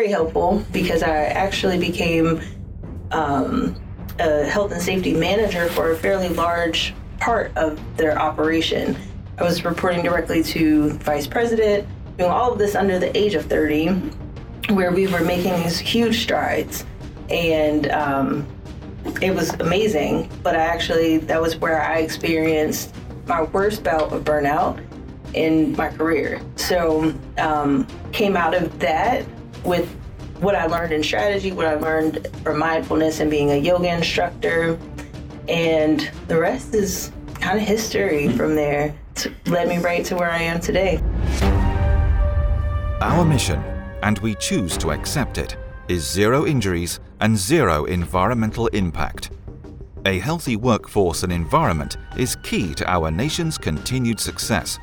very helpful because I actually became um, a health and safety manager for a fairly large part of their operation. I was reporting directly to vice president, doing all of this under the age of 30, where we were making these huge strides. And um, it was amazing, but I actually, that was where I experienced my worst bout of burnout in my career. So, um, came out of that with what I learned in strategy, what I learned from mindfulness and being a yoga instructor, and the rest is kind of history from there. It's led me right to where I am today. Our mission, and we choose to accept it, is zero injuries and zero environmental impact. A healthy workforce and environment is key to our nation's continued success.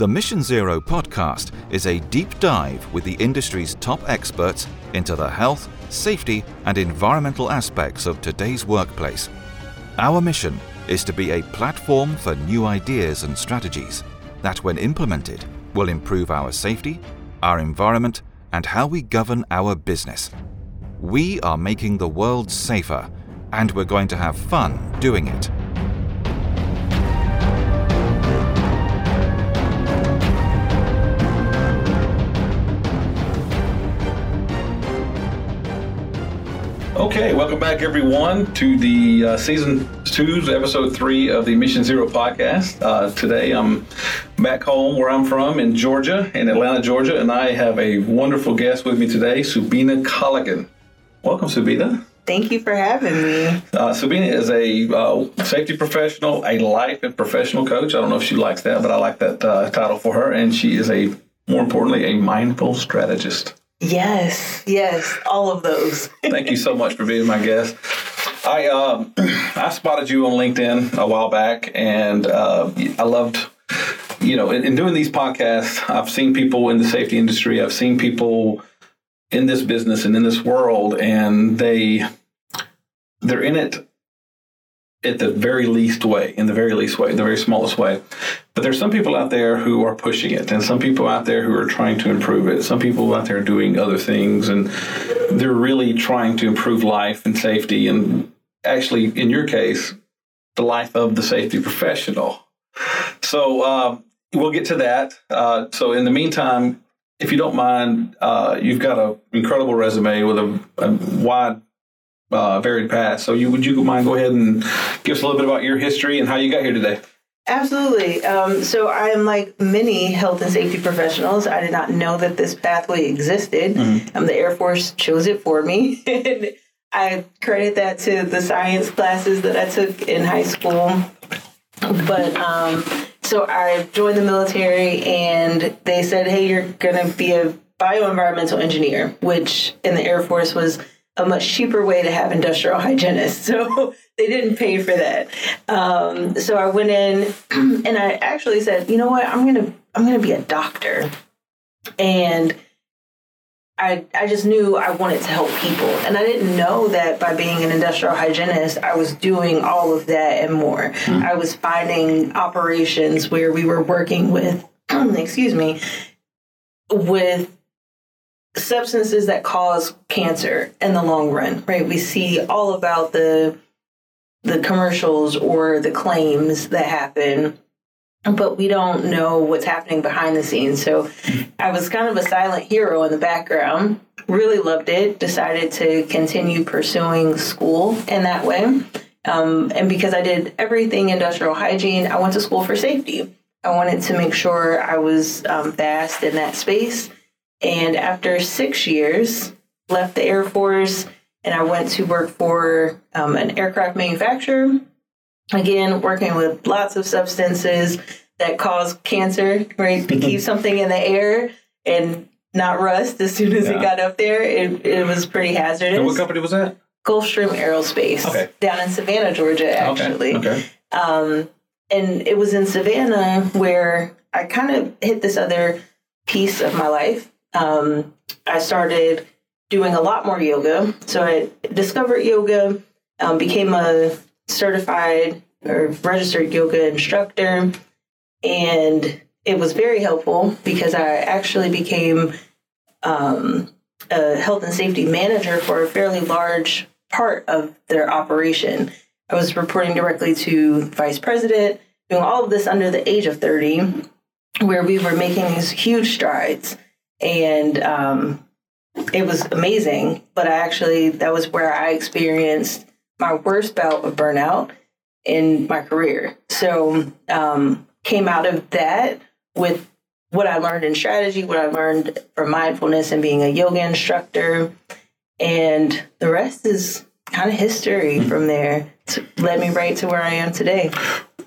The Mission Zero podcast is a deep dive with the industry's top experts into the health, safety, and environmental aspects of today's workplace. Our mission is to be a platform for new ideas and strategies that, when implemented, will improve our safety, our environment, and how we govern our business. We are making the world safer, and we're going to have fun doing it. Okay, welcome back, everyone, to the uh, season two, episode three of the Mission Zero podcast. Uh, today, I'm back home where I'm from in Georgia, in Atlanta, Georgia, and I have a wonderful guest with me today, Subina Colligan. Welcome, Subina. Thank you for having me. Uh, Subina is a uh, safety professional, a life and professional coach. I don't know if she likes that, but I like that uh, title for her. And she is a, more importantly, a mindful strategist. Yes, yes, all of those. Thank you so much for being my guest. I um, I spotted you on LinkedIn a while back, and uh, I loved, you know, in, in, doing these podcasts, I've seen people in the safety industry. I've seen people in this business and in this world, and they they're in it at the very least way, in the very least way, the very smallest way. But there's some people out there who are pushing it, and some people out there who are trying to improve it. Some people out there doing other things, and they're really trying to improve life and safety. And actually, in your case, the life of the safety professional. So uh, we'll get to that. Uh, so in the meantime, if you don't mind, uh, you've got an incredible resume with a, a wide uh, varied past. So you would you mind go ahead and give us a little bit about your history and how you got here today? Absolutely. Um, so I am like many health and safety professionals. I did not know that this pathway existed. Mm-hmm. Um, the Air Force chose it for me. and I credit that to the science classes that I took in high school. But um, so I joined the military and they said, hey, you're going to be a bioenvironmental engineer, which in the Air Force was a much cheaper way to have industrial hygienists. So they didn't pay for that. Um, so I went in and I actually said, you know what, I'm gonna I'm gonna be a doctor. And I, I just knew I wanted to help people. And I didn't know that by being an industrial hygienist, I was doing all of that and more. Mm-hmm. I was finding operations where we were working with, excuse me, with substances that cause cancer in the long run, right? We see all about the the commercials or the claims that happen, but we don't know what's happening behind the scenes. So I was kind of a silent hero in the background. Really loved it. Decided to continue pursuing school in that way. Um, and because I did everything industrial hygiene, I went to school for safety. I wanted to make sure I was um, fast in that space and after six years, left the Air Force and I went to work for um, an aircraft manufacturer. Again, working with lots of substances that cause cancer, right? to keep something in the air and not rust as soon as yeah. it got up there, it, it was pretty hazardous. And what company was that? Gulfstream Aerospace. Okay. Down in Savannah, Georgia, actually. Okay. okay. Um, and it was in Savannah where I kind of hit this other piece of my life um, I started doing a lot more yoga. So I discovered yoga, um, became a certified or registered yoga instructor, and it was very helpful because I actually became um, a health and safety manager for a fairly large part of their operation. I was reporting directly to vice president, doing all of this under the age of 30, where we were making these huge strides. And um, it was amazing. But I actually, that was where I experienced my worst bout of burnout in my career. So, um, came out of that with what I learned in strategy, what I learned from mindfulness and being a yoga instructor. And the rest is kind of history mm-hmm. from there. It's led me right to where I am today.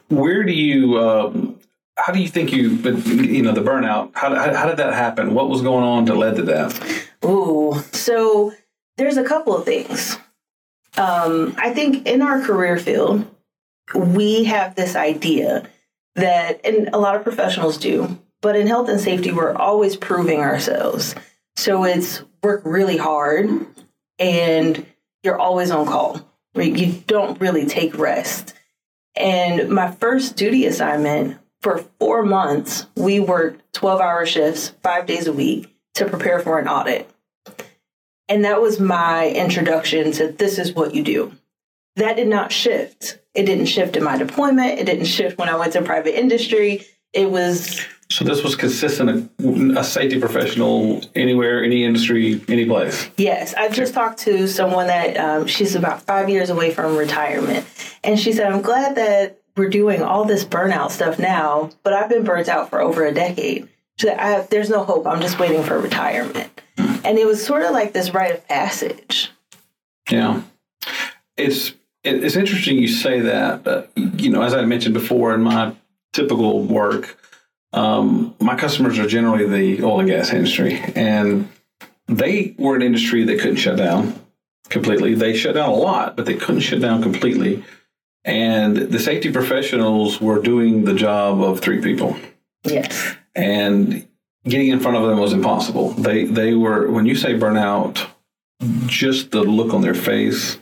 Where do you, um, how do you think you, but you know, the burnout, how, how, how did that happen? What was going on to led to that? Ooh, so there's a couple of things. Um, I think in our career field, we have this idea that, and a lot of professionals do, but in health and safety, we're always proving ourselves. So it's work really hard and you're always on call. You don't really take rest. And my first duty assignment for four months, we worked 12 hour shifts, five days a week to prepare for an audit. And that was my introduction to this is what you do. That did not shift. It didn't shift in my deployment. It didn't shift when I went to private industry. It was. So this was consistent, a safety professional anywhere, any industry, any place. Yes, I just talked to someone that um, she's about five years away from retirement, and she said, "I'm glad that we're doing all this burnout stuff now, but I've been burnt out for over a decade. So have, "There's no hope. I'm just waiting for retirement." And it was sort of like this rite of passage. Yeah. It's it's interesting you say that. Uh, you know, as I mentioned before in my typical work, um, my customers are generally the oil and gas industry, and they were an industry that couldn't shut down completely. They shut down a lot, but they couldn't shut down completely. And the safety professionals were doing the job of three people. Yes. And getting in front of them was impossible. They they were when you say burnout, just the look on their face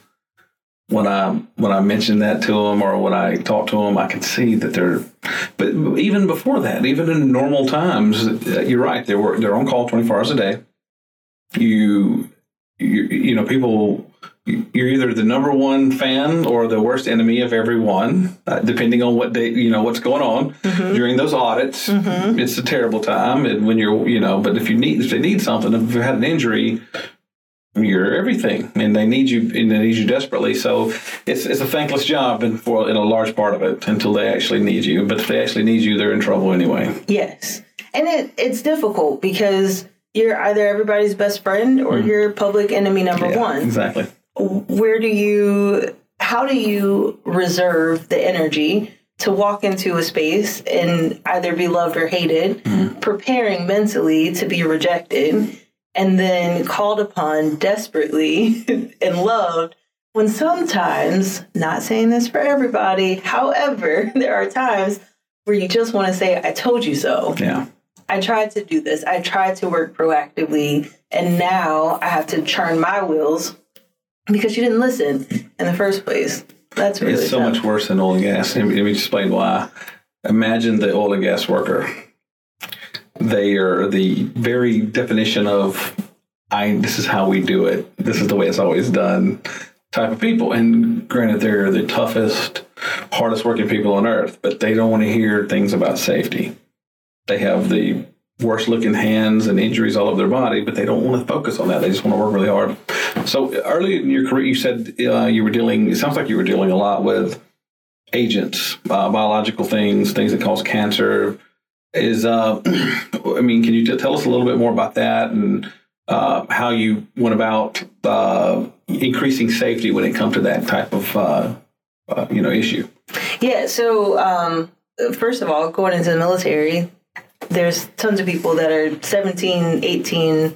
when I when I mentioned that to them or when I talked to them, I can see that they're. But even before that, even in normal times, uh, you're right. They were they're on call 24 hours a day. You you, you know people you're either the number one fan or the worst enemy of everyone, uh, depending on what day you know what's going on mm-hmm. during those audits. Mm-hmm. It's a terrible time, and when you're you know, but if you need if they need something, if you had an injury, you're everything, and they need you and they need you desperately. So it's it's a thankless job, and for in a large part of it until they actually need you. But if they actually need you, they're in trouble anyway. Yes, and it it's difficult because you're either everybody's best friend or mm. you're public enemy number yeah, one. Exactly where do you how do you reserve the energy to walk into a space and either be loved or hated, mm-hmm. preparing mentally to be rejected, and then called upon desperately and loved when sometimes, not saying this for everybody, however, there are times where you just want to say, I told you so. Yeah. I tried to do this. I tried to work proactively. And now I have to churn my wheels because you didn't listen in the first place. That's really it's so tough. much worse than oil and gas. Let me, let me explain why. Imagine the oil and gas worker. They are the very definition of I. This is how we do it. This is the way it's always done. Type of people, and granted, they're the toughest, hardest working people on earth, but they don't want to hear things about safety. They have the worst looking hands and injuries all over their body, but they don't want to focus on that. They just want to work really hard. So early in your career, you said uh, you were dealing. It sounds like you were dealing a lot with agents, uh, biological things, things that cause cancer. Is uh, I mean, can you t- tell us a little bit more about that and uh, how you went about uh, increasing safety when it comes to that type of uh, you know issue? Yeah. So um, first of all, going into the military, there's tons of people that are 17, 18,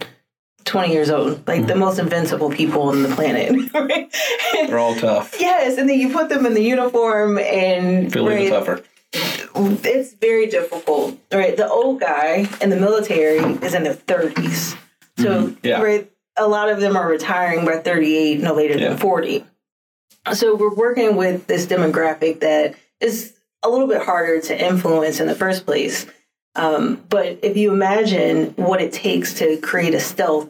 20 years old, like mm-hmm. the most invincible people on the planet. Right? They're all tough. Yes, and then you put them in the uniform and feel even tougher. It's very difficult. Right, the old guy in the military is in their 30s, so mm-hmm. yeah. right, a lot of them are retiring by 38, no later yeah. than 40. So we're working with this demographic that is a little bit harder to influence in the first place. Um, but if you imagine what it takes to create a stealth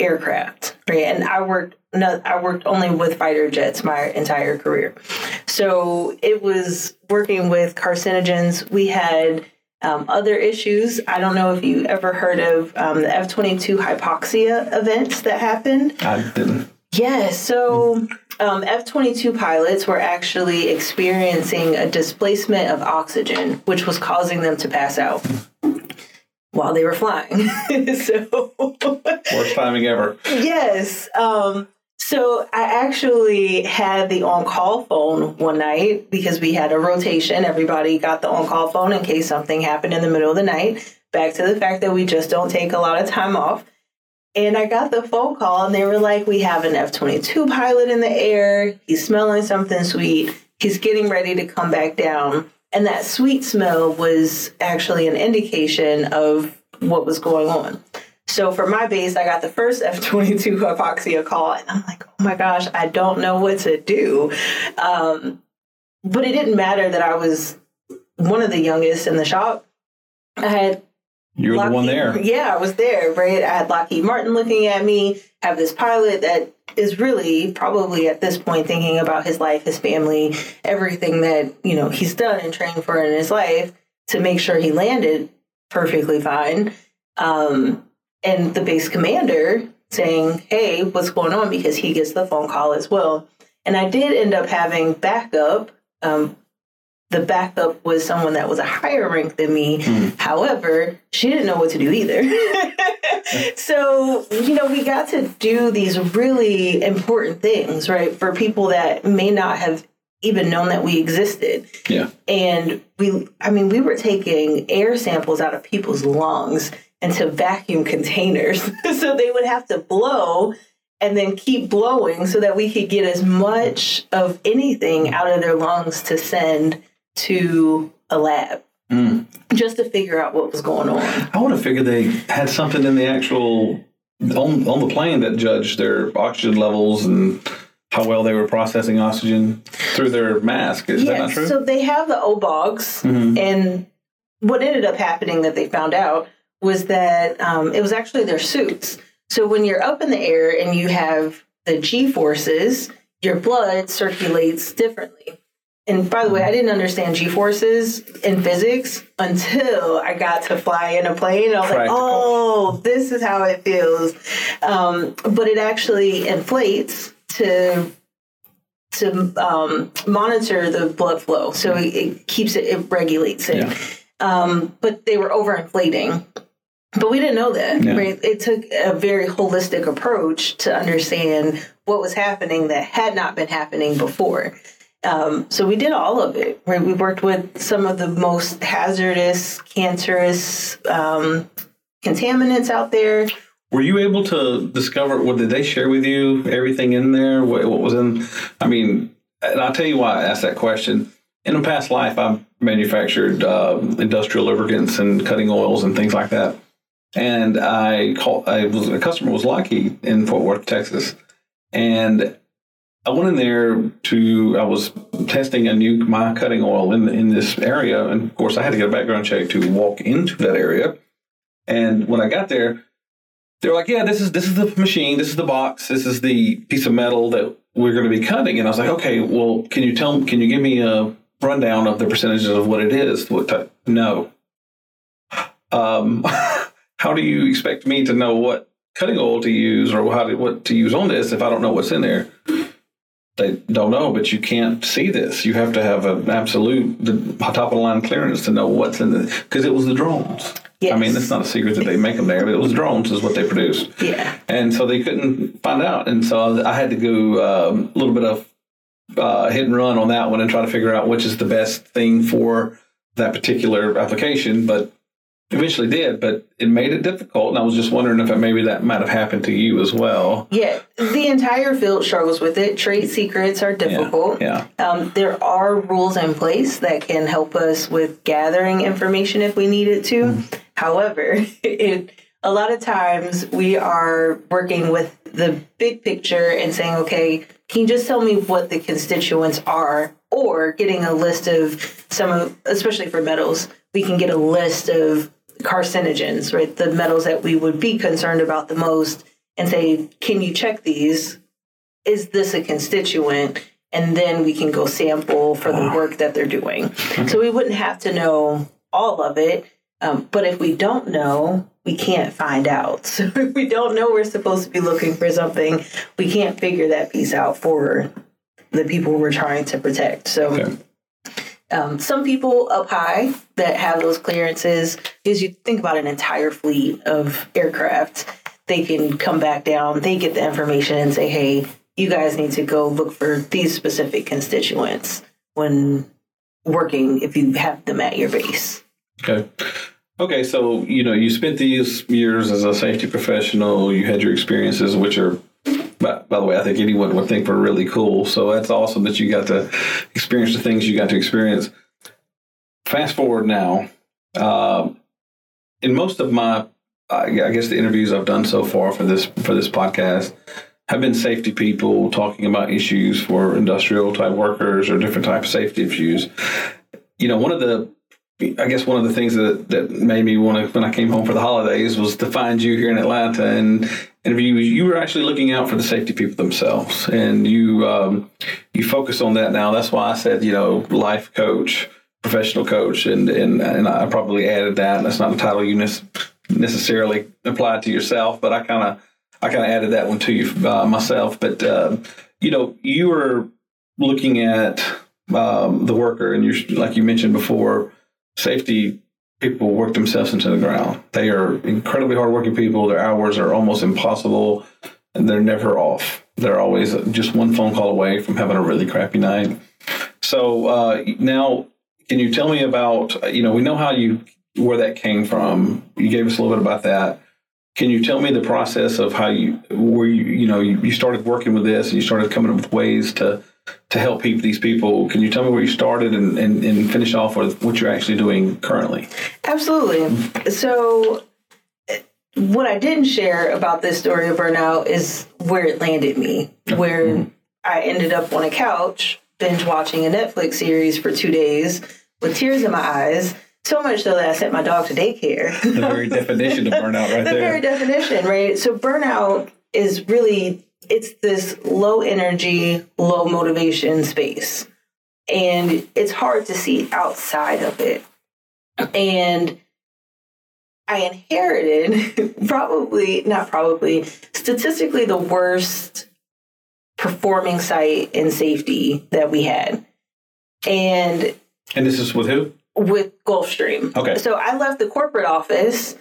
aircraft, right? And I worked no, I worked only with fighter jets my entire career. So it was working with carcinogens. We had um, other issues. I don't know if you ever heard of um, the F 22 hypoxia events that happened. I didn't. Yeah, so um, F 22 pilots were actually experiencing a displacement of oxygen, which was causing them to pass out while they were flying. so, worst timing ever. Yes. Um, so I actually had the on call phone one night because we had a rotation. Everybody got the on call phone in case something happened in the middle of the night. Back to the fact that we just don't take a lot of time off. And I got the phone call and they were like, We have an F 22 pilot in the air. He's smelling something sweet. He's getting ready to come back down. And that sweet smell was actually an indication of what was going on. So for my base, I got the first F 22 hypoxia call, and I'm like, oh my gosh, I don't know what to do. Um, but it didn't matter that I was one of the youngest in the shop. I had you were Lockheed, the one there. Yeah, I was there, right? I had Lockheed Martin looking at me, have this pilot that is really probably at this point thinking about his life, his family, everything that, you know, he's done and trained for in his life to make sure he landed perfectly fine. Um, and the base commander saying, Hey, what's going on? Because he gets the phone call as well. And I did end up having backup um, the backup was someone that was a higher rank than me. Mm. However, she didn't know what to do either. so, you know, we got to do these really important things, right? For people that may not have even known that we existed. Yeah. And we, I mean, we were taking air samples out of people's lungs into vacuum containers. so they would have to blow and then keep blowing so that we could get as much of anything out of their lungs to send to a lab mm. just to figure out what was going on. I would have figured they had something in the actual on on the plane that judged their oxygen levels and how well they were processing oxygen through their mask. Is yes, that not true? So they have the OBOGs, mm-hmm. and what ended up happening that they found out was that um, it was actually their suits. So when you're up in the air and you have the G forces, your blood circulates differently. And by the way, I didn't understand G forces in physics until I got to fly in a plane. I was Practical. like, oh, this is how it feels. Um, but it actually inflates to to um, monitor the blood flow, so it, it keeps it, it regulates it. Yeah. Um, but they were overinflating. But we didn't know that. Yeah. Right? It took a very holistic approach to understand what was happening that had not been happening before. Um, so we did all of it. Right? We worked with some of the most hazardous, cancerous um, contaminants out there. Were you able to discover? What did they share with you? Everything in there? What, what was in? I mean, and I'll tell you why I asked that question. In a past life, I manufactured uh, industrial lubricants and cutting oils and things like that. And I called. I was a customer was Lockheed in Fort Worth, Texas, and I went in there to, I was testing a new my cutting oil in in this area, and of course I had to get a background check to walk into that area. And when I got there, they were like, "Yeah, this is this is the machine, this is the box, this is the piece of metal that we're going to be cutting." And I was like, "Okay, well, can you tell can you give me a rundown of the percentages of what it is? What type? No. Um, how do you expect me to know what cutting oil to use or how to, what to use on this if I don't know what's in there?" They don't know, but you can't see this. You have to have an absolute the top of the line clearance to know what's in the because it was the drones. Yes. I mean, it's not a secret that they make them there, but it was drones is what they produced. Yeah. And so they couldn't find out, and so I had to go um, a little bit of uh, hit and run on that one and try to figure out which is the best thing for that particular application. But eventually did, but it made it difficult. And I was just wondering if it, maybe that might have happened to you as well. Yeah, the entire field struggles with it. Trade secrets are difficult. Yeah. yeah. Um, there are rules in place that can help us with gathering information if we need it to. Mm-hmm. However, it a lot of times we are working with the big picture and saying, okay, can you just tell me what the constituents are? Or getting a list of some of, especially for metals, we can get a list of carcinogens, right? The metals that we would be concerned about the most and say, can you check these? Is this a constituent? And then we can go sample for the work that they're doing. Okay. So we wouldn't have to know all of it. Um, but if we don't know, we can't find out. So if we don't know we're supposed to be looking for something, we can't figure that piece out for the people we're trying to protect. So okay. Um, some people up high that have those clearances, because you think about an entire fleet of aircraft, they can come back down, they get the information and say, hey, you guys need to go look for these specific constituents when working if you have them at your base. Okay. Okay, so you know you spent these years as a safety professional. You had your experiences, which are, by, by, the way, I think anyone would think were really cool. So that's awesome that you got to experience the things you got to experience. Fast forward now, uh, in most of my, I guess the interviews I've done so far for this for this podcast have been safety people talking about issues for industrial type workers or different type of safety issues. You know, one of the I guess one of the things that, that made me want to, when I came home for the holidays, was to find you here in Atlanta and interview you. You were actually looking out for the safety people themselves, and you um, you focus on that now. That's why I said, you know, life coach, professional coach, and and and I probably added that. That's not a title you necessarily applied to yourself, but I kind of I kind of added that one to you uh, myself. But uh, you know, you were looking at um, the worker, and you're like you mentioned before safety people work themselves into the ground. They are incredibly hardworking people. Their hours are almost impossible, and they're never off. They're always just one phone call away from having a really crappy night. So uh, now, can you tell me about? You know, we know how you where that came from. You gave us a little bit about that. Can you tell me the process of how you, where you, you know, you, you started working with this and you started coming up with ways to to help people, these people. Can you tell me where you started and, and, and finish off with what you're actually doing currently? Absolutely. So, what I didn't share about this story of burnout is where it landed me, where mm-hmm. I ended up on a couch binge watching a Netflix series for two days with tears in my eyes. So much so that I sent my dog to daycare. the very definition of burnout, right the there. The very definition, right? So burnout is really it's this low energy, low motivation space. And it's hard to see outside of it. And I inherited probably, not probably, statistically the worst performing site in safety that we had. And and this is with who? With Gulfstream. Okay. So I left the corporate office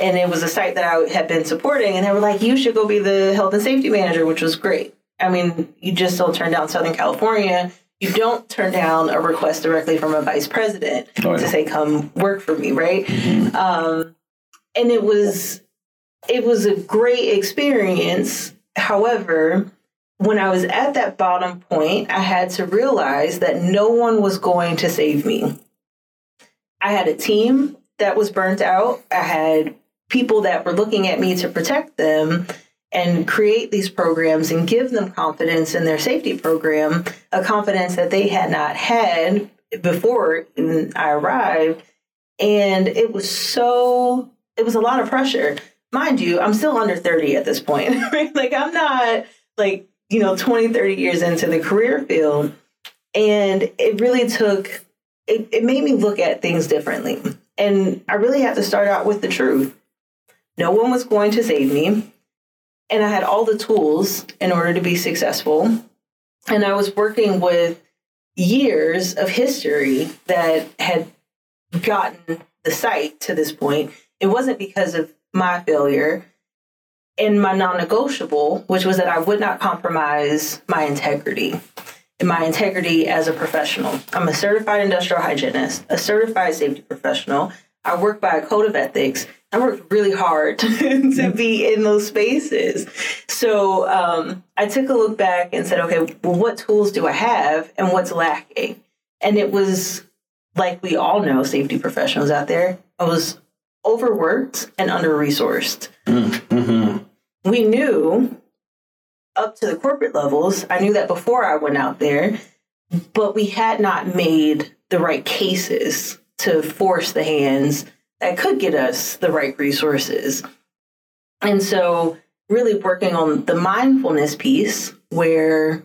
and it was a site that I had been supporting, and they were like, "You should go be the health and safety manager," which was great. I mean, you just don't turn down Southern California. You don't turn down a request directly from a vice president oh, yeah. to say, "Come work for me," right? Mm-hmm. Um, and it was it was a great experience. However, when I was at that bottom point, I had to realize that no one was going to save me. I had a team that was burnt out. I had people that were looking at me to protect them and create these programs and give them confidence in their safety program, a confidence that they had not had before I arrived. And it was so, it was a lot of pressure. Mind you, I'm still under 30 at this point. Right? Like, I'm not like, you know, 20, 30 years into the career field. And it really took, it, it made me look at things differently. And I really had to start out with the truth. No one was going to save me. And I had all the tools in order to be successful. And I was working with years of history that had gotten the site to this point. It wasn't because of my failure and my non negotiable, which was that I would not compromise my integrity my integrity as a professional. I'm a certified industrial hygienist, a certified safety professional. I work by a code of ethics, I worked really hard to be in those spaces. So um, I took a look back and said, okay, well, what tools do I have and what's lacking? And it was like we all know, safety professionals out there, I was overworked and under resourced. Mm-hmm. We knew up to the corporate levels, I knew that before I went out there, but we had not made the right cases to force the hands that could get us the right resources. And so really working on the mindfulness piece where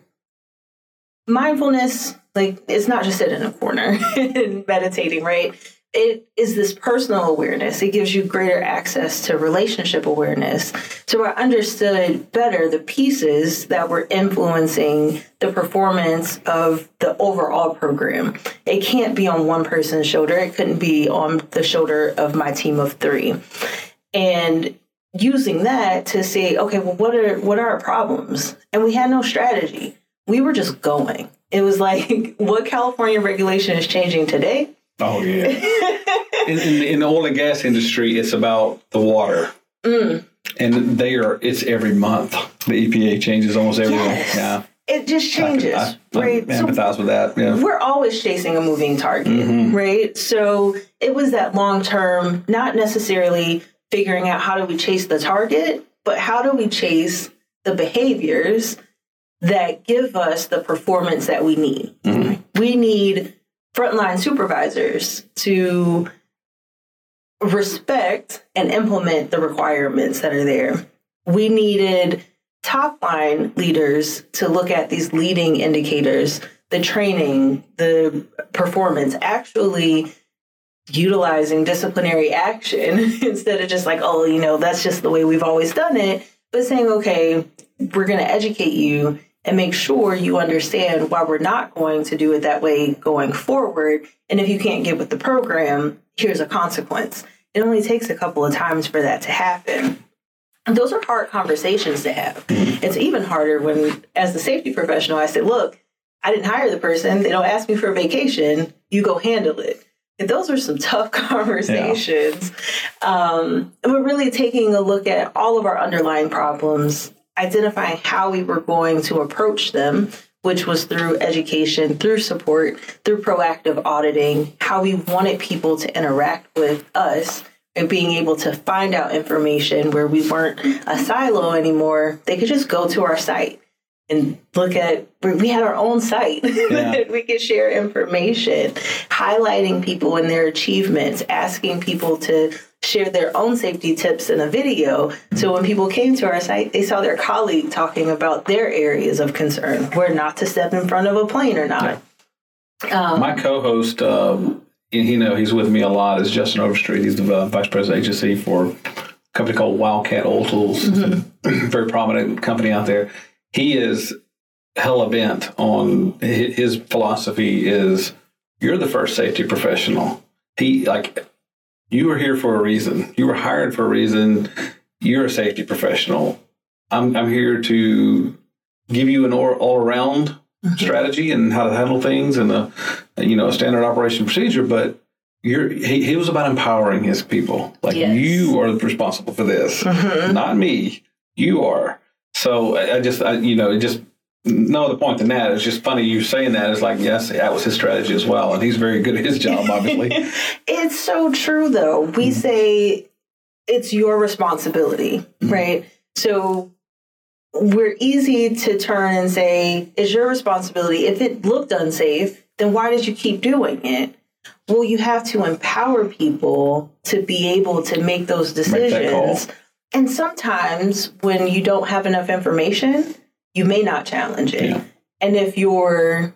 mindfulness like it's not just sitting in a corner and meditating right it is this personal awareness it gives you greater access to relationship awareness so i understood better the pieces that were influencing the performance of the overall program it can't be on one person's shoulder it couldn't be on the shoulder of my team of three and using that to say, okay, well, what are what are our problems? And we had no strategy. We were just going. It was like, what California regulation is changing today? Oh yeah. in, in, in, the oil and gas industry, it's about the water, mm. and they are. It's every month. The EPA changes almost every yes. Yeah. It just changes, I, I, right? I empathize so with that. Yeah. We're always chasing a moving target, mm-hmm. right? So it was that long term, not necessarily figuring out how do we chase the target, but how do we chase the behaviors that give us the performance that we need. Mm-hmm. We need frontline supervisors to respect and implement the requirements that are there. We needed top line leaders to look at these leading indicators, the training, the performance, actually utilizing disciplinary action instead of just like, oh, you know, that's just the way we've always done it, but saying, okay, we're going to educate you and make sure you understand why we're not going to do it that way going forward. And if you can't get with the program, here's a consequence. It only takes a couple of times for that to happen. And those are hard conversations to have. It's even harder when, as the safety professional, I say, look, I didn't hire the person. They don't ask me for a vacation. You go handle it those are some tough conversations. Yeah. Um, and we're really taking a look at all of our underlying problems, identifying how we were going to approach them, which was through education, through support, through proactive auditing, how we wanted people to interact with us. And being able to find out information where we weren't a silo anymore, they could just go to our site and look at we had our own site yeah. we could share information highlighting people and their achievements asking people to share their own safety tips in a video so when people came to our site they saw their colleague talking about their areas of concern where not to step in front of a plane or not yeah. um, my co-host um, you know he's with me a lot is justin overstreet he's the uh, vice president agency for a company called wildcat oil tools mm-hmm. very prominent company out there he is hella bent on his philosophy is you're the first safety professional. He like you were here for a reason. You were hired for a reason. You're a safety professional. I'm I'm here to give you an all, all around mm-hmm. strategy and how to handle things and a you know a standard operation procedure. But you're he, he was about empowering his people. Like yes. you are responsible for this, mm-hmm. not me. You are. So I, just, I, you know, it just no other point than that. It's just funny you saying that. It's like, yes, that was his strategy as well. And he's very good at his job, obviously. it's so true, though. We mm-hmm. say it's your responsibility, mm-hmm. right? So we're easy to turn and say, it's your responsibility. If it looked unsafe, then why did you keep doing it? Well, you have to empower people to be able to make those decisions. Make and sometimes when you don't have enough information, you may not challenge it. Yeah. And if your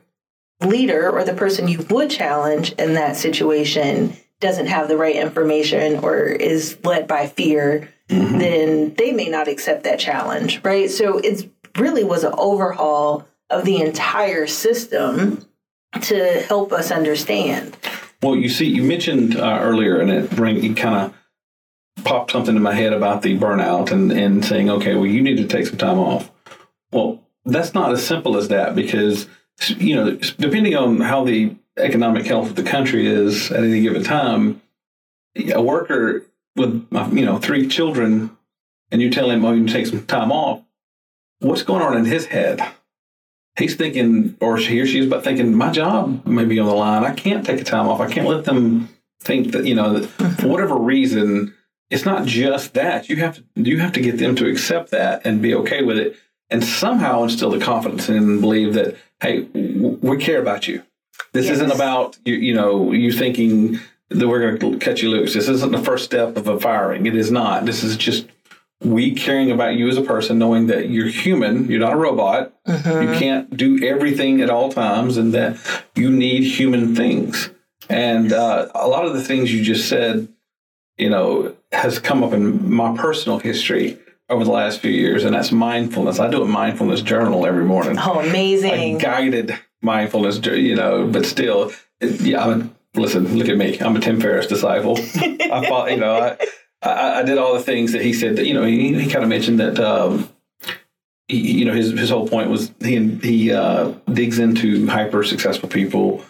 leader or the person you would challenge in that situation doesn't have the right information or is led by fear, mm-hmm. then they may not accept that challenge, right? So it really was an overhaul of the entire system to help us understand. Well, you see, you mentioned uh, earlier, and it bring it kind of popped something in my head about the burnout and, and saying, okay, well, you need to take some time off. Well, that's not as simple as that because, you know, depending on how the economic health of the country is at any given time, a worker with, you know, three children and you tell him, oh, you take some time off, what's going on in his head? He's thinking, or he or she is about thinking, my job may be on the line. I can't take a time off. I can't let them think that, you know, that for whatever reason, it's not just that. You have to you have to get them to accept that and be okay with it and somehow instill the confidence and believe that hey we care about you. This yes. isn't about you, you know you thinking that we're going to cut you loose. This isn't the first step of a firing. It is not. This is just we caring about you as a person, knowing that you're human, you're not a robot, Mm-hmm. you can't do everything at all times, and that you need human things. And uh, a lot of the things you just said, you know, has come up in my personal history over the last few years, and that's mindfulness. I do a mindfulness journal every morning. Oh, amazing! A guided mindfulness, you know, but still, yeah. I'm a, listen, look at me. I'm a Tim Ferriss disciple. I thought, you know, I, I, I did all the things that he said. That you know, he, he kind of mentioned that. Um, he, you know, his his whole point was he he uh, digs into hyper successful people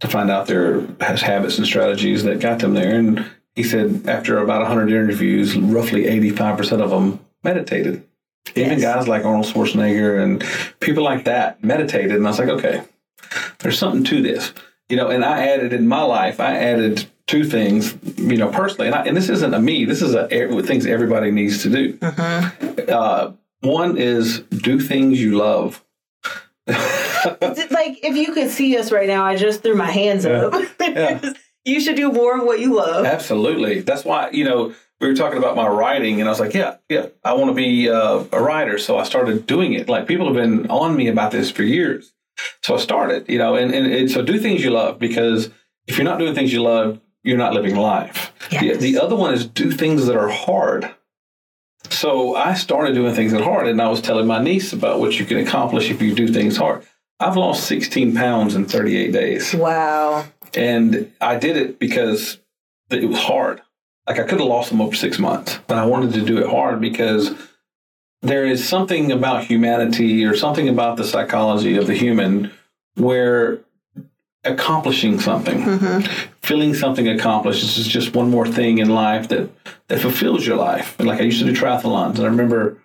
to find out their has habits and strategies that got them there. And he said after about 100 interviews, roughly 85 percent of them meditated. Even guys like Arnold Schwarzenegger and people like that meditated. And I was like, okay, there's something to this, you know. And I added in my life, I added two things, you know, personally. And, I, and this isn't a me. This is a things everybody needs to do. Uh huh. one is do things you love. Like if you could see us right now, I just threw my hands up. Yeah. you should do more of what you love. Absolutely. That's why, you know, we were talking about my writing, and I was like, yeah, yeah, I want to be uh, a writer. So I started doing it. Like people have been on me about this for years. So I started, you know, and, and, and so do things you love because if you're not doing things you love, you're not living life. Yes. The, the other one is do things that are hard. So I started doing things that are hard, and I was telling my niece about what you can accomplish if you do things hard. I've lost 16 pounds in 38 days. Wow. And I did it because it was hard. Like I could have lost them over six months, but I wanted to do it hard because there is something about humanity or something about the psychology of the human where accomplishing something, Mm-hmm. feeling something accomplished is just one more thing in life that, that fulfills your life. And like I used to do triathlons, and I remember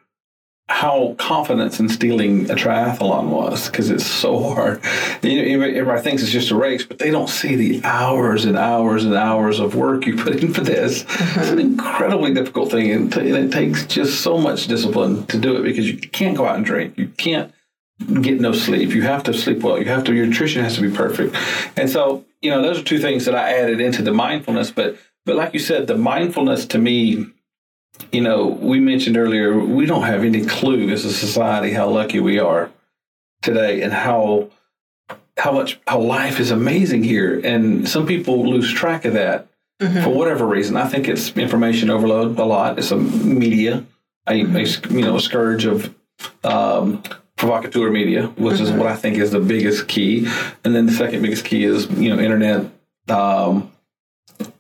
how confidence in stealing a triathlon was because it's so hard. You know, everybody thinks it's just a race, but they don't see the hours and hours and hours of work you put in for this. It's an incredibly difficult thing, and t- and it takes just so much discipline to do it because you can't go out and drink. You can't get no sleep. You have to sleep well. You have to. Your nutrition has to be perfect. And so, you know, those are two things that I added into the mindfulness. But but like you said, the mindfulness to me you know, we mentioned earlier, we don't have any clue as a society how lucky we are today and how how much how life is amazing here. And some people lose track of that for whatever reason. I think it's information overload a lot. It's a media, a, a you know a scourge of um, provocateur media, which is what I think is the biggest key. And then the second biggest key is you know internet. Um,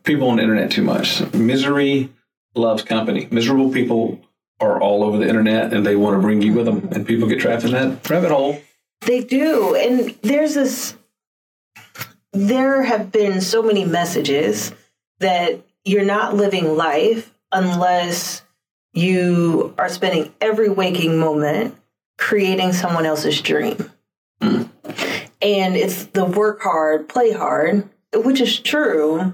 people on the internet too much. Misery loves company. Miserable people are all over the internet and they want to bring you with them, and people get trapped in that rabbit hole. They do. And there's this, there have been so many messages that you're not living life unless you are spending every waking moment creating someone else's dream. Hmm. And it's the work hard, play hard, which is true.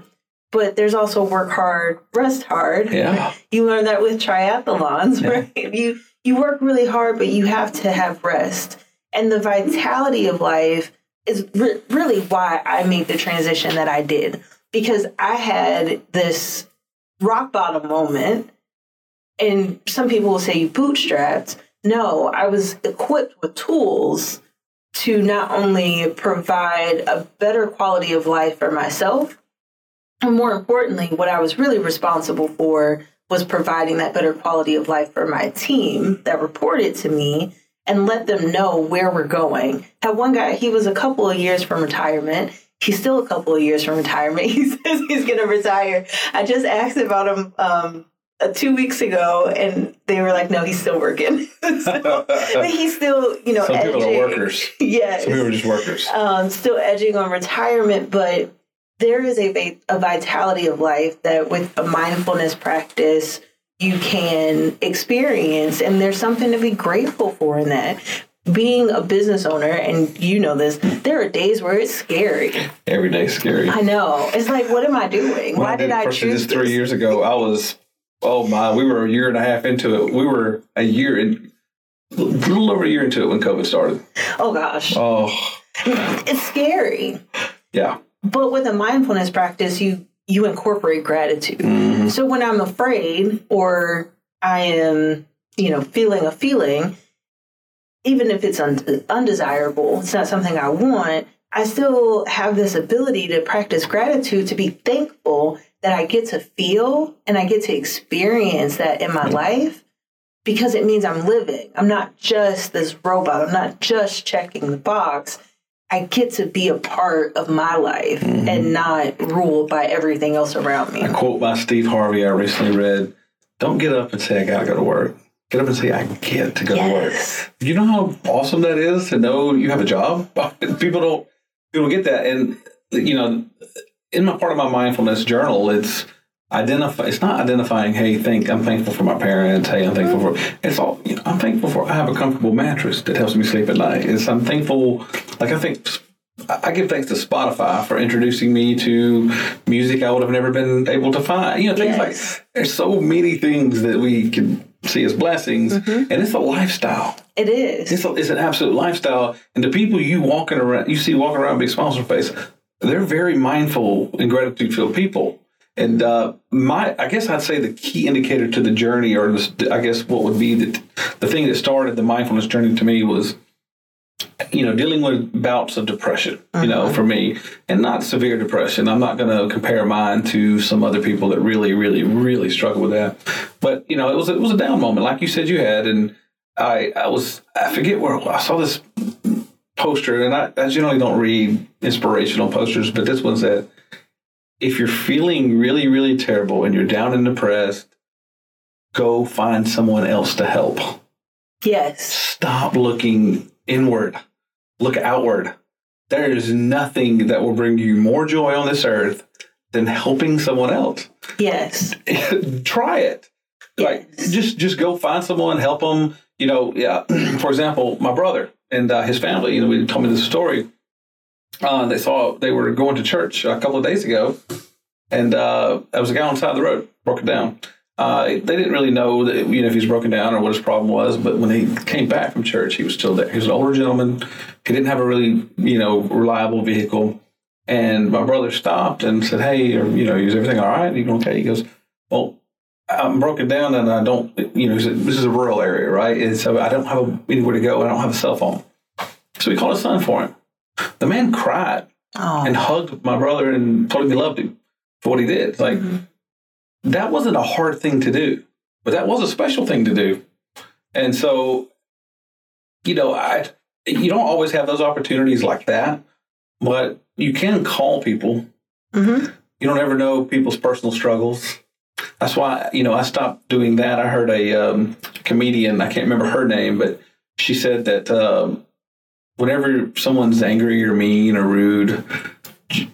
But there's also work hard, rest hard. Yeah. You learn that with triathlons, right? You you work really hard, but you have to have rest. And the vitality of life is re- really why I made the transition that I did because I had this rock bottom moment. And some people will say you bootstrapped. No, I was equipped with tools to not only provide a better quality of life for myself, and more importantly, what I was really responsible for was providing that better quality of life for my team that reported to me and let them know where we're going. Had one guy, he was a couple of years from retirement. He's still a couple of years from retirement. He says he's going to retire. I just asked about him um, uh, two weeks ago, and they were like, "No, he's still working." so, but he's still, you know, Some people are edging. workers. Yes Some people are just workers. um, still edging on retirement, but there is a, a vitality of life that with a mindfulness practice you can experience, and there's something to be grateful for in that. Being a business owner, and you know this, there are days where it's scary. Every day's scary. I know. It's like, what am I doing? Why did I first choose this three years ago? I was, oh my, we were a year and a half into it. We were a year in, a little over a year into it when COVID started. Oh gosh, Oh, it's scary. yeah. But with a mindfulness practice, you you incorporate gratitude. Mhm. So when I'm afraid or I am, you know, feeling a feeling, even if it's un- undesirable, it's not something I want, I still have this ability to practice gratitude, to be thankful that I get to feel and I get to experience that in my life because it means I'm living. I'm not just this robot, I'm not just checking the box. I get to be a part of my life mm-hmm. and not ruled by everything else around me. A quote by Steve Harvey I recently read Don't get up and say, I gotta go to work. Get up and say, I get to go yes. to work. You know how awesome that is to know you have a job? People don't people get that. And, you know, in my part of my mindfulness journal, it's identify it's not identifying hey think i'm thankful for my parents hey i'm thankful for it's all you know, i'm thankful for i have a comfortable mattress that helps me sleep at night it's i'm thankful like i think I give thanks to Spotify for introducing me to music I would have never been able to find. You know, things yes. like there's so many things that we can see as blessings, mm-hmm. and it's a lifestyle. It is. It's, a, it's an absolute lifestyle, and the people you walking around, you see walking around big smiles on face, they're very mindful and gratitude filled people. And uh, my, I guess I'd say the key indicator to the journey, or the, I guess what would be the the thing that started the mindfulness journey to me was, you know, dealing with bouts of depression. Uh-huh. You know, uh-huh. for me, and not severe depression. I'm not going to compare mine to some other people that really, really, really struggle with that. But you know, it was it was a down moment, like you said you had, and I I was I forget where I saw this poster, and I, I generally don't read inspirational posters, but this one said if you're feeling really, really terrible and you're down and depressed, go find someone else to help. Yes. Stop looking inward, look outward. There is nothing that will bring you more joy on this earth than helping someone else. Yes. Try it. Yes. Like just just go find someone, help them. You know, yeah. For example, my brother and uh, his family. You know, he told me this story uh, they saw they were going to church a couple of days ago, and uh, there was a guy on the side of the road broken down. Uh, they didn't really know that you know if he's broken down or what his problem was, but when he came back from church, he was still there. He was an older gentleman. He didn't have a really you know reliable vehicle, and my brother stopped and said, "Hey, or, you know, is everything all right?" He okay. He goes, "Well, I'm broken down and I don't, you know, this is a rural area, right? And so I don't have anywhere to go. I don't have a cell phone. So we called his son for him. The man cried oh. and hugged my brother and told him he loved him for what he did. Like mm-hmm. that wasn't a hard thing to do, but that was a special thing to do. And so, you know, I you don't always have those opportunities like that, but you can call people. Mm-hmm. You don't ever know people's personal struggles. That's why you know I stopped doing that. I heard a um, comedian, I can't remember her name, but she said that um, whenever someone's angry or mean or rude,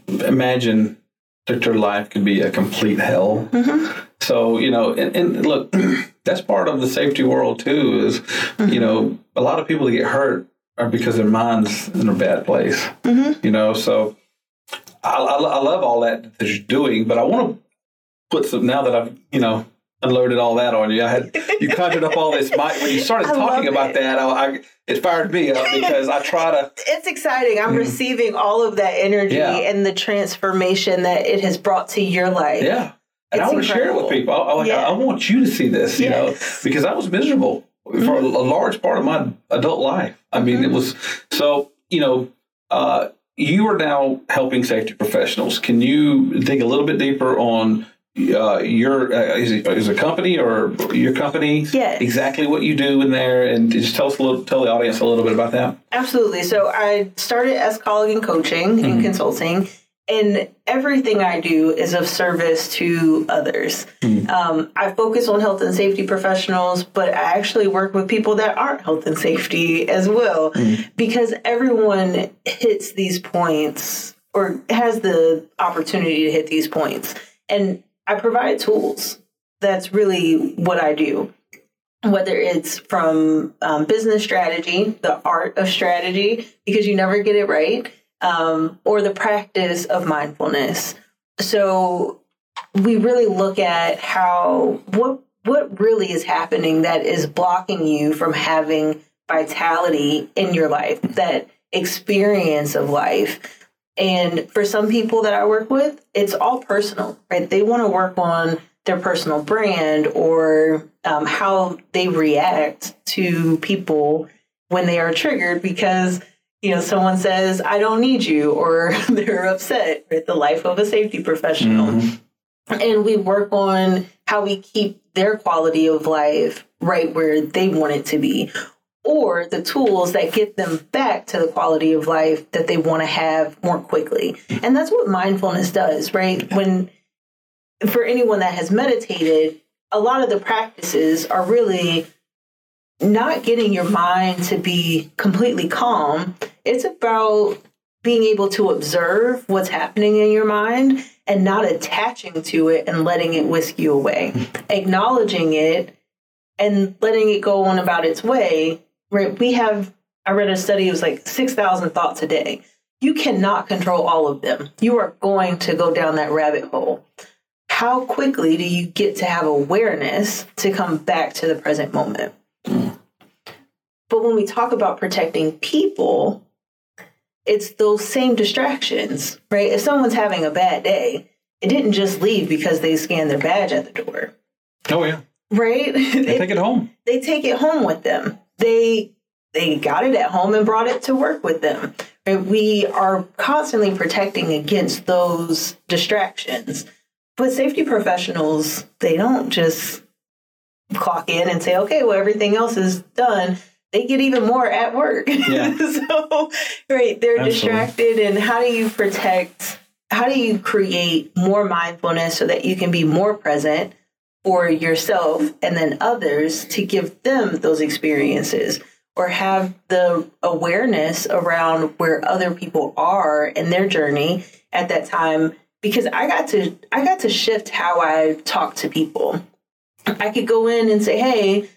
imagine that their life could be a complete hell. Mm-hmm. So, you know, and, and, look, that's part of the safety world too, is, mm-hmm. you know, a lot of people that get hurt are because their mind's in a bad place, mm-hmm. you know, so I, I, I love all that that you're doing, but I want to put some, now that I've, you know, unloaded all that on you. I had you conjured up all this. My, when you started talking about it. that, I, I, it fired me up because I try to. It's exciting. I'm mm. receiving all of that energy yeah. and the transformation that it has brought to your life. Yeah, and it's I want to share it with people. I, I, like, yeah. I, I, want you to see this. You yes. know, because I was miserable mm-hmm. for a, a, large part of my adult life. I mean, mm-hmm. it was so. You know. Uh, you are now helping safety professionals. Can you dig a little bit deeper on uh, your uh, is, it, is a company or your company yes. exactly what you do in there and just tell us a little tell the audience a little bit about that absolutely so i started as calling and coaching mm-hmm. and consulting and everything i do is of service to others mm-hmm. um, i focus on health and safety professionals but i actually work with people that aren't health and safety as well mm-hmm. because everyone hits these points or has the opportunity to hit these points and I provide tools. That's really what I do. Whether it's from um, business strategy, the art of strategy, because you never get it right, um, or the practice of mindfulness. So we really look at how what what really is happening that is blocking you from having vitality in your life, that experience of life. And for some people that I work with, it's all personal, right? They want to work on their personal brand or um, how they react to people when they are triggered because you know someone says i don't need you or they're upset with the life of a safety professional mm-hmm. and we work on how we keep their quality of life right where they want it to be or the tools that get them back to the quality of life that they want to have more quickly. And that's what mindfulness does, right? When for anyone that has meditated, a lot of the practices are really not getting your mind to be completely calm. It's about being able to observe what's happening in your mind and not attaching to it and letting it whisk you away. Acknowledging it and letting it go on about its way. Right? We have I read a study it was like 6,000 thoughts a day. You cannot control all of them. You are going to go down that rabbit hole how quickly do you get to have awareness to come back to the present moment? But when we talk about protecting people, it's those same distractions, right? If someone's having a bad day, it didn't just leave because they scanned their badge at the door. Oh yeah. Right? They, they take it home. They take it home with them. They they got it at home and brought it to work with them. Right? We are constantly protecting against those distractions. But safety professionals, they don't just clock in and say, okay, well, everything else is done. They get even more at work. Yeah. so, right, they're Absolutely. distracted. And how do you protect, how do you create more mindfulness so that you can be more present for yourself and then others to give them those experiences? or have the awareness around where other people are in their journey at that time because I got to I got to shift how I talk to people. I could go in and say, "Hey,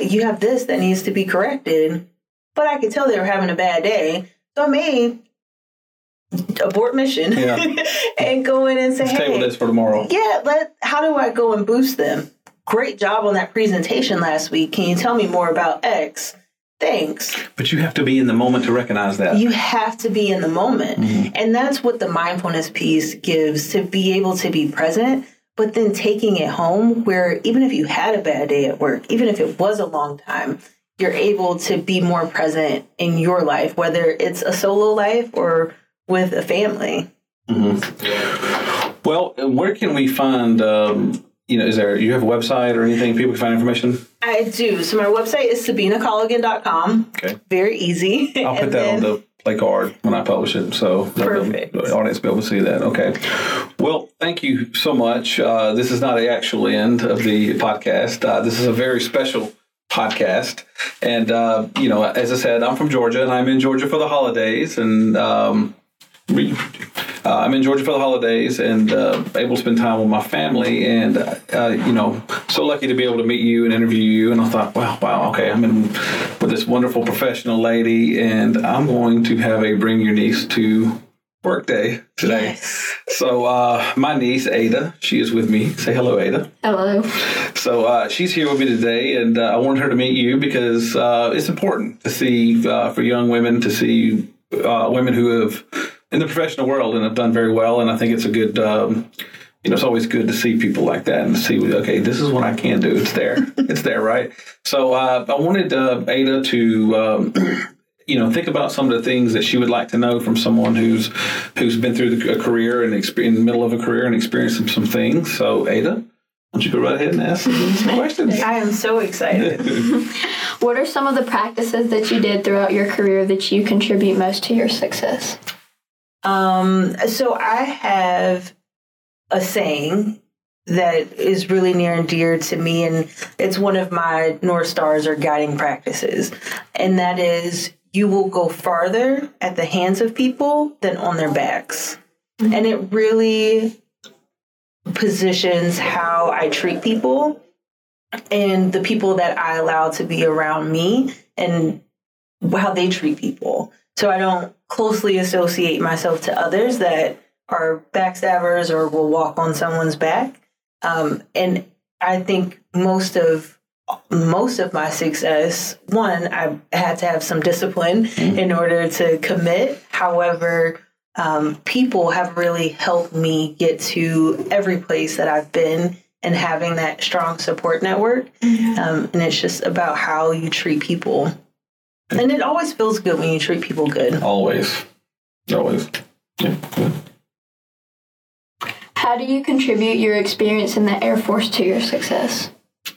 you have this that needs to be corrected," but I could tell they were having a bad day, so I may abort mission yeah. and go in and say, Let's "Hey, table this for tomorrow." Yeah, let. How do I go and boost them? Great job on that presentation last week. Can you tell me more about X? Thanks. But you have to be in the moment to recognize that. You have to be in the moment. Mm-hmm. And that's what the mindfulness piece gives to be able to be present, but then taking it home where even if you had a bad day at work, even if it was a long time, you're able to be more present in your life, whether it's a solo life or with a family. Mm-hmm. Well, where can we find um, you know, is there, you have a website or anything people can find information? I do. So my website is sabinacolligan.com. Okay. Very easy. I'll put that then, on the play card when I publish it. So perfect. the audience will be able to see that. Okay. Well, thank you so much. Uh, this is not the actual end of the podcast. Uh, this is a very special podcast. And, uh, you know, as I said, I'm from Georgia and I'm in Georgia for the holidays. And, um, uh, I'm in Georgia for the holidays and uh, able to spend time with my family. And, uh, you know, so lucky to be able to meet you and interview you. And I thought, wow, wow, okay, I'm in with this wonderful professional lady, and I'm going to have a bring your niece to work day today. Yes. So uh, my niece Ada, she is with me. Say hello, Ada. Hello. So uh, she's here with me today, and uh, I wanted her to meet you because uh, it's important to see uh, for young women to see uh, women who have in the professional world and have done very well. And I think it's a good, um, you know, it's always good to see people like that and see, okay, this is what I can do. It's there. it's there, right? So uh, I wanted uh, Ada to. Um, you know, think about some of the things that she would like to know from someone who's who's been through the, a career and in the middle of a career and experienced some, some things. So, Ada, why don't you go right ahead and ask some questions? I am so excited. what are some of the practices that you did throughout your career that you contribute most to your success? Um, so I have a saying that is really near and dear to me, and it's one of my North Stars or guiding practices. And that is you will go farther at the hands of people than on their backs. Mm-hmm. And it really positions how I treat people and the people that I allow to be around me and how they treat people. So I don't closely associate myself to others that are backstabbers or will walk on someone's back. Um, and I think most of most of my success, one, I had to have some discipline mm-hmm. in order to commit. However, um, people have really helped me get to every place that I've been and having that strong support network. Um, and it's just about how you treat people. And it always feels good when you treat people good. Always. Always. Yeah. good. How do you contribute your experience in the Air Force to your success?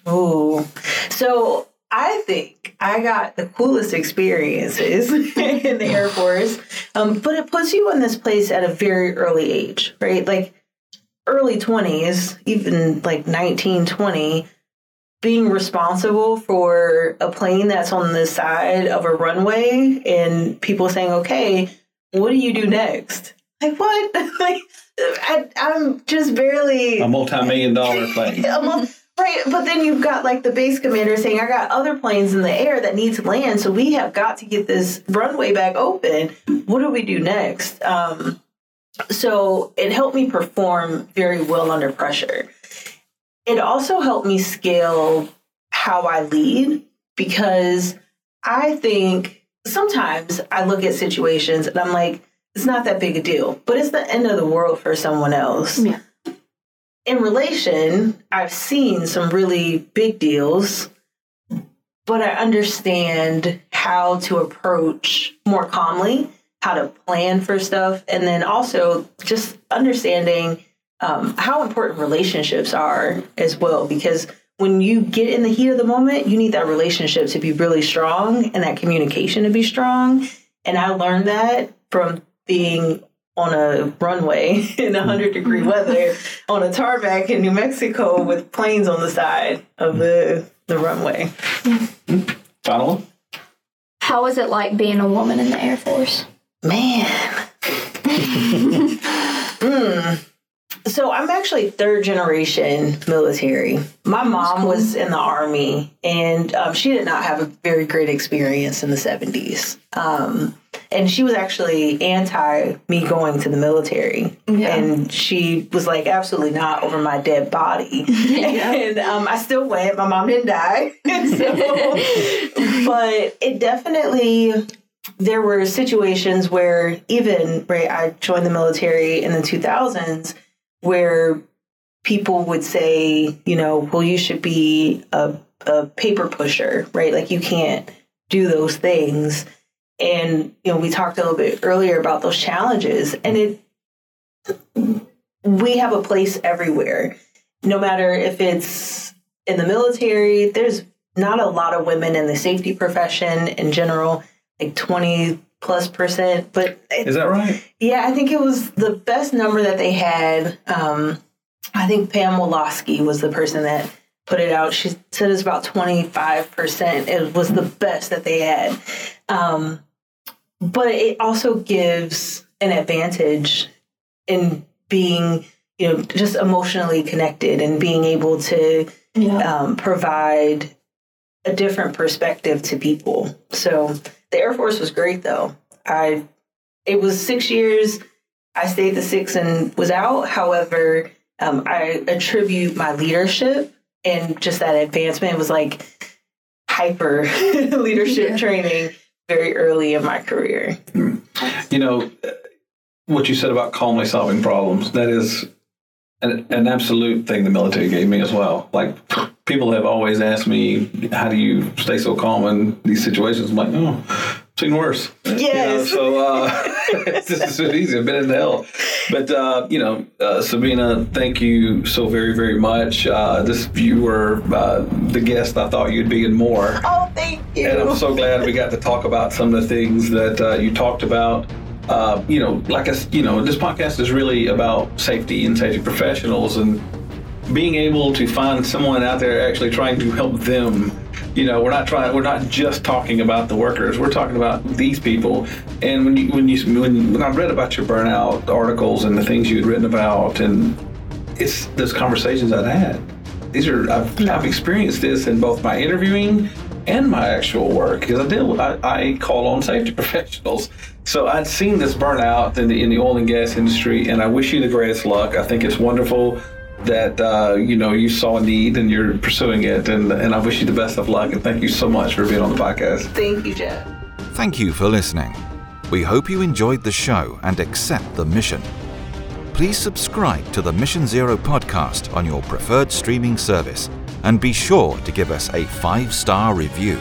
Ooh. So I think I got the coolest experiences in the Air Force. Um, but it puts you in this place at a very early age, right? Like early 20s, even like 19, 20, being responsible for a plane that's on the side of a runway and people saying, okay, what do you do next? Like, what? like, I, I'm just barely. A multi-million dollar thing. Almost- Right, but then you've got like the base commander saying, I got other planes in the air that need to land, so we have got to get this runway back open. What do we do next? Um, so it helped me perform very well under pressure. It also helped me scale how I lead because I think sometimes I look at situations and I'm like, it's not that big a deal, but it's the end of the world for someone else Yeah. in relation, I've seen some really big deals, but I understand how to approach more calmly, how to plan for stuff, and then also just understanding um, how important relationships are as well. Because when you get in the heat of the moment, you need that relationship to be really strong and that communication to be strong. And I learned that from being on a runway in 100 degree weather on a tarmac in New Mexico with planes on the side of the, the runway. Final one? How was it like being a woman in the Air Force? Man. Mm. So I'm actually third generation military. My mom was in the army, and um, she did not have a very great experience in the 70s. Um, and she was actually anti me going to the military, Yeah. and she was like, "Absolutely not over my dead body." And um, I still went. My mom didn't die, so, but it definitely there were situations where even right i joined the military in the 2000s where people would say you know well you should be a, a paper pusher right? Like you can't do those things. And you know we talked a little bit earlier about those challenges and it we have a place everywhere. No matter if it's in the military there's not a lot of women in the safety profession in general like 20 plus percent but it, Is that right? yeah i think it was the best number that they had um i think pam Walaski was the person that put it out she said it's about 25% it was the best that they had um but it also gives an advantage in being you know just emotionally connected and being able to Yeah. um, provide a different perspective to people. So the Air Force was great though. I it was six years. I stayed the six and was out. However, um, I attribute my leadership and just that advancement was like hyper leadership Yeah. training very early in my career. You know, what you said about calmly solving problems, that is an, an absolute thing the military gave me as well. Like, people have always asked me, how do you stay so calm in these situations? I'm like, oh, I've seen worse. Yes. You know, so uh, it's just so easy. I've been in hell. But, uh, you know, uh, Sabina, thank you so very, very much. Uh, this You were uh, the guest I thought you'd be and more. Oh, thank you. And I'm so glad we got to talk about some of the things that uh, you talked about. Uh, you know, like I, you know, this podcast is really about safety and safety professionals and being able to find someone out there actually trying to help them. You know, we're not trying. We're not just talking about the workers. We're talking about these people. And when you when you when, when I read about your burnout articles and the things you had written about, and it's those conversations I'd had. These are I've, I've experienced this in both my interviewing and my actual work because I deal with I, I call on safety professionals. So I'd seen this burnout in the in the oil and gas industry, and I wish you the greatest luck. I think it's wonderful that uh, you know you saw a need and you're pursuing it, and and I wish you the best of luck. And thank you so much for being on the podcast. Thank you, Jeff. Thank you for listening. We hope you enjoyed the show and accept the mission. please subscribe to the Mission Zero podcast on your preferred streaming service and be sure to give us a five star review.